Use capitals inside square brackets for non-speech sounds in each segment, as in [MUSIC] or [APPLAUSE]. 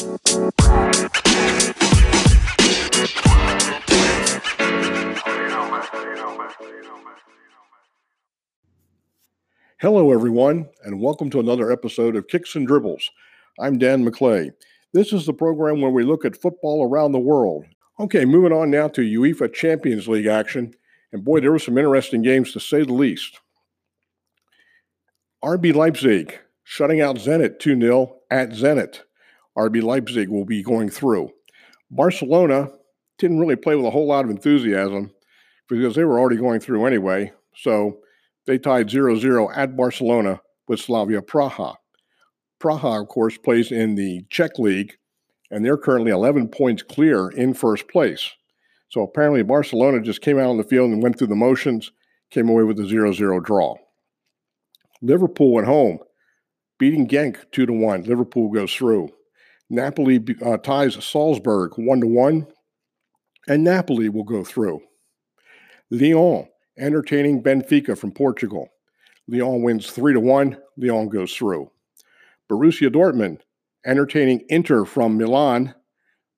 Hello, everyone, and welcome to another episode of Kicks and Dribbles. I'm Dan McClay. This is the program where we look at football around the world. Okay, moving on now to UEFA Champions League action. And boy, there were some interesting games to say the least. RB Leipzig shutting out Zenit 2 0 at Zenit. RB Leipzig will be going through. Barcelona didn't really play with a whole lot of enthusiasm because they were already going through anyway. So they tied 0 0 at Barcelona with Slavia Praha. Praha, of course, plays in the Czech League, and they're currently 11 points clear in first place. So apparently, Barcelona just came out on the field and went through the motions, came away with a 0 0 draw. Liverpool at home, beating Genk 2 to 1. Liverpool goes through. Napoli uh, ties Salzburg 1 to 1, and Napoli will go through. Lyon entertaining Benfica from Portugal. Lyon wins 3 to 1. Lyon goes through. Borussia Dortmund entertaining Inter from Milan.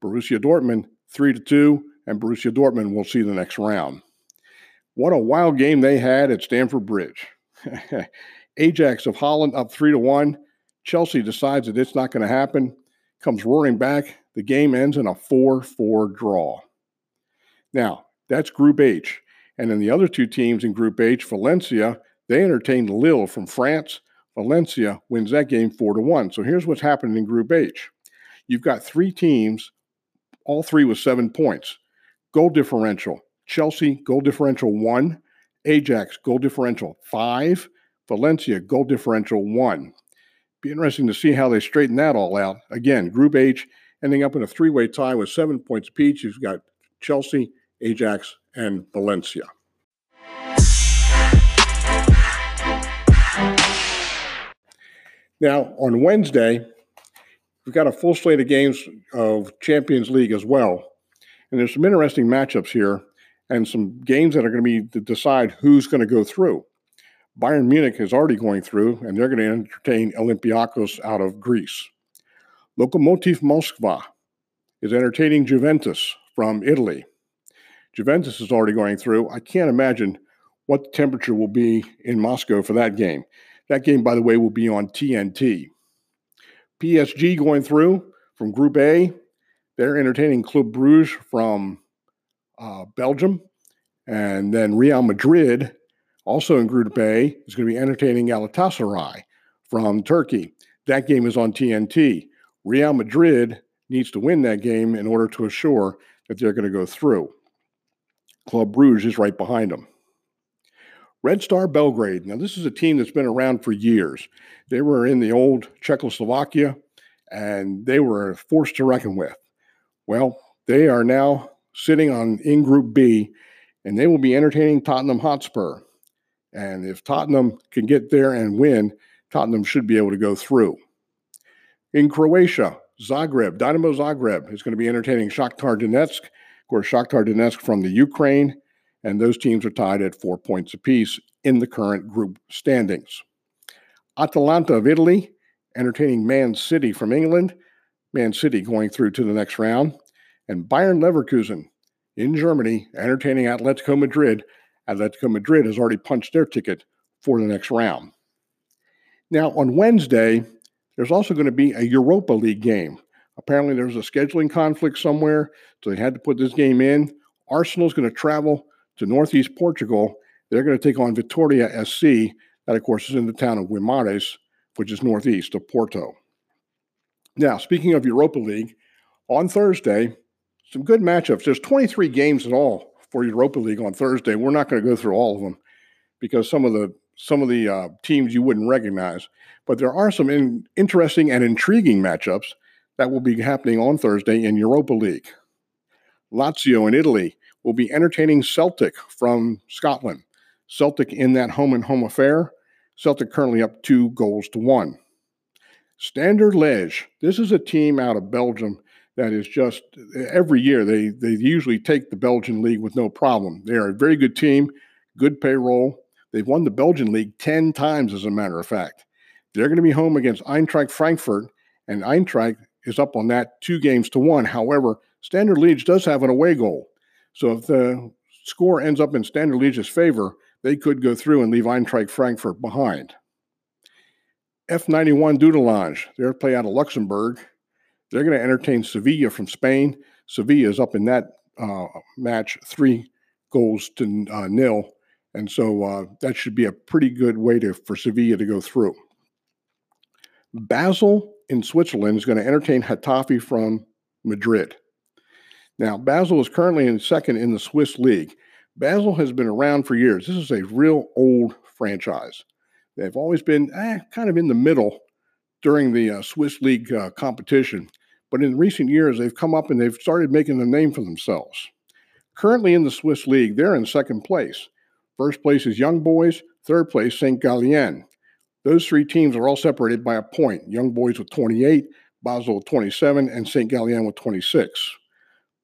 Borussia Dortmund 3 to 2 and Borussia Dortmund will see the next round. What a wild game they had at Stamford Bridge. [LAUGHS] Ajax of Holland up 3 to 1. Chelsea decides that it's not going to happen, comes roaring back. The game ends in a 4 4 draw. Now, that's Group H. And then the other two teams in Group H, Valencia, they entertained Lille from France. Valencia wins that game four to one. So here's what's happening in Group H. You've got three teams, all three with seven points. Goal differential: Chelsea goal differential one, Ajax goal differential five, Valencia goal differential one. Be interesting to see how they straighten that all out. Again, Group H ending up in a three-way tie with seven points apiece. You've got Chelsea, Ajax, and Valencia. Now, on Wednesday, we've got a full slate of games of Champions League as well. And there's some interesting matchups here and some games that are going to be to decide who's going to go through. Bayern Munich is already going through, and they're going to entertain Olympiacos out of Greece. Lokomotiv Moskva is entertaining Juventus from Italy. Juventus is already going through. I can't imagine what the temperature will be in Moscow for that game. That game, by the way, will be on TNT. PSG going through from Group A. They're entertaining Club Bruges from uh, Belgium. And then Real Madrid, also in Group A, is going to be entertaining Galatasaray from Turkey. That game is on TNT. Real Madrid needs to win that game in order to assure that they're going to go through. Club Bruges is right behind them. Red Star Belgrade. Now, this is a team that's been around for years. They were in the old Czechoslovakia and they were forced to reckon with. Well, they are now sitting on in Group B and they will be entertaining Tottenham Hotspur. And if Tottenham can get there and win, Tottenham should be able to go through. In Croatia, Zagreb, Dynamo Zagreb is going to be entertaining Shakhtar Donetsk Of course, Shakhtar Donetsk from the Ukraine, and those teams are tied at four points apiece in the current group standings. Atalanta of Italy entertaining Man City from England, Man City going through to the next round, and Bayern Leverkusen in Germany entertaining Atletico Madrid. Atletico Madrid has already punched their ticket for the next round. Now, on Wednesday, there's also going to be a Europa League game. Apparently, there's a scheduling conflict somewhere, so they had to put this game in. Arsenal's going to travel to Northeast Portugal. They're going to take on Vitoria SC. That, of course, is in the town of Guimarães, which is northeast of Porto. Now, speaking of Europa League, on Thursday, some good matchups. There's 23 games in all for Europa League on Thursday. We're not going to go through all of them because some of the some of the uh, teams you wouldn't recognize, but there are some in, interesting and intriguing matchups that will be happening on Thursday in Europa League. Lazio in Italy will be entertaining Celtic from Scotland. Celtic in that home and home affair. Celtic currently up two goals to one. Standard Liège. This is a team out of Belgium that is just every year they they usually take the Belgian league with no problem. They are a very good team, good payroll. They've won the Belgian league 10 times as a matter of fact. They're going to be home against Eintracht Frankfurt and Eintracht is up on that two games to one. However, Standard Liège does have an away goal. So if the score ends up in Standard Liège's favor, they could go through and leave Eintracht Frankfurt behind. F91 Dudelange, they're play out of Luxembourg. They're going to entertain Sevilla from Spain. Sevilla is up in that uh, match three goals to uh, nil. And so uh, that should be a pretty good way to, for Sevilla to go through. Basel in Switzerland is going to entertain Getafe from Madrid. Now, Basel is currently in second in the Swiss league. Basel has been around for years. This is a real old franchise. They've always been eh, kind of in the middle during the uh, Swiss league uh, competition, but in recent years they've come up and they've started making a name for themselves. Currently in the Swiss league, they're in second place. First place is Young Boys, third place, St. Gallen. Those three teams are all separated by a point. Young Boys with 28, Basel with 27, and St. Gallen with 26.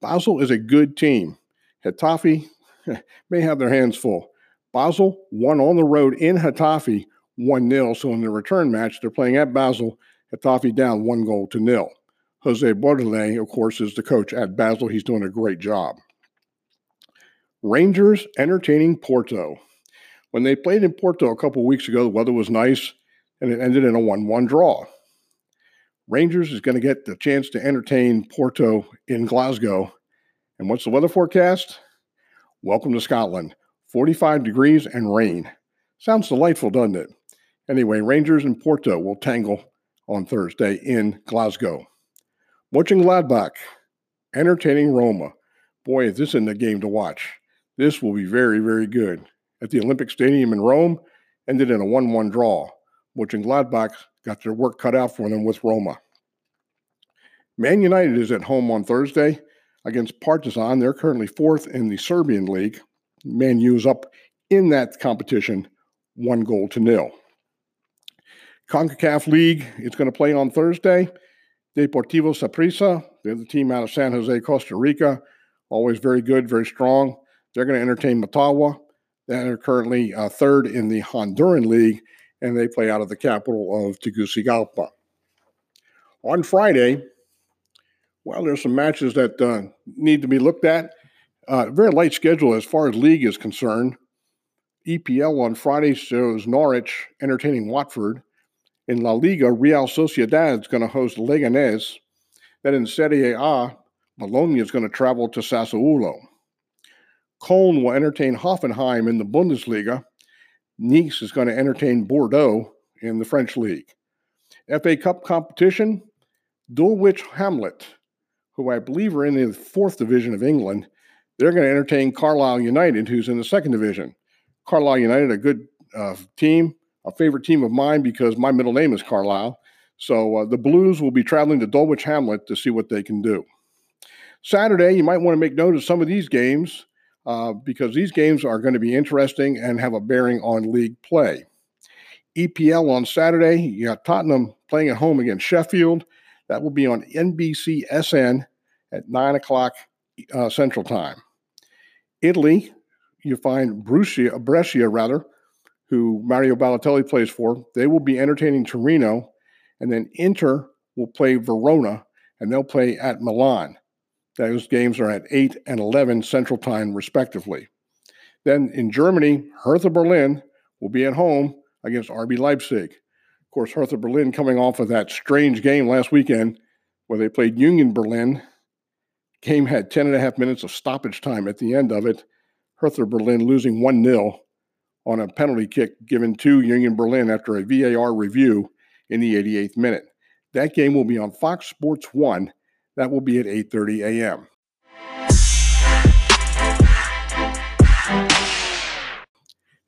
Basel is a good team. Getafe [LAUGHS] may have their hands full. Basel won on the road in Getafe 1 0. So in the return match, they're playing at Basel, Getafe down one goal to nil. Jose Bordelais, of course, is the coach at Basel. He's doing a great job. Rangers entertaining Porto. When they played in Porto a couple weeks ago, the weather was nice and it ended in a 1 1 draw. Rangers is going to get the chance to entertain Porto in Glasgow. And what's the weather forecast? Welcome to Scotland. 45 degrees and rain. Sounds delightful, doesn't it? Anyway, Rangers and Porto will tangle on Thursday in Glasgow. Mönchengladbach entertaining Roma. Boy, is this in the game to watch. This will be very, very good. At the Olympic Stadium in Rome, ended in a 1 1 draw. Mönchengladbach got their work cut out for them with Roma. Man United is at home on Thursday against Partizan. They're currently fourth in the Serbian league. Man U is up in that competition, one goal to nil. CONCACAF League is going to play on Thursday. Deportivo Saprissa, they're the team out of San Jose, Costa Rica. Always very good, very strong. They're going to entertain Motagua. They're currently uh, third in the Honduran League, and they play out of the capital of Tegucigalpa. On Friday, well, there's some matches that uh, need to be looked at. Uh, very light schedule as far as league is concerned. EPL on Friday shows Norwich entertaining Watford. In La Liga, Real Sociedad is going to host Leganés. Then in Serie A, Bologna is going to travel to Sassuolo. Cologne will entertain Hoffenheim in the Bundesliga. Nice is going to entertain Bordeaux in the French League. FA Cup competition, Dulwich Hamlet, who I believe are in the fourth division of England, they're going to entertain Carlisle United, who's in the second division. Carlisle United, a good uh, team, a favorite team of mine because my middle name is Carlisle. So uh, the Blues will be traveling to Dulwich Hamlet to see what they can do. Saturday, you might want to make note of some of these games uh, because these games are going to be interesting and have a bearing on league play. EPL on Saturday, you got Tottenham playing at home against Sheffield. That will be on NBCSN at 9 o'clock uh, Central Time. Italy, you find Brescia, Brescia rather, who Mario Balotelli plays for. They will be entertaining Torino, and then Inter will play Verona, and they'll play at Milan. Those games are at 8 and 11 Central Time, respectively. Then in Germany, Hertha Berlin will be at home against RB Leipzig. Of course, Hertha Berlin coming off of that strange game last weekend where they played Union Berlin. Game had 10 and a half minutes of stoppage time at the end of it. Hertha Berlin losing 1 0 on a penalty kick given to Union Berlin after a VAR review in the 88th minute. That game will be on Fox Sports 1. That will be at 8:30 a.m.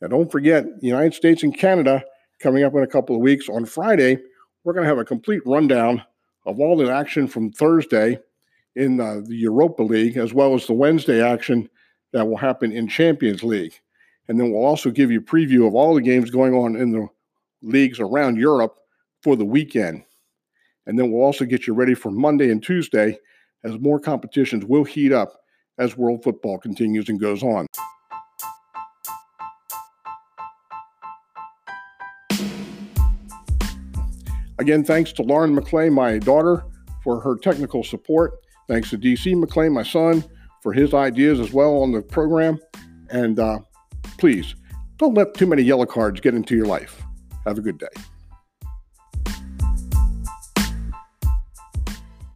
Now don't forget, the United States and Canada coming up in a couple of weeks. On Friday, we're going to have a complete rundown of all the action from Thursday in uh, the Europa League, as well as the Wednesday action that will happen in Champions League. And then we'll also give you a preview of all the games going on in the leagues around Europe for the weekend. And then we'll also get you ready for Monday and Tuesday as more competitions will heat up as world football continues and goes on. Again, thanks to Lauren McClay, my daughter, for her technical support. Thanks to DC McLean, my son, for his ideas as well on the program. And uh, please don't let too many yellow cards get into your life. Have a good day.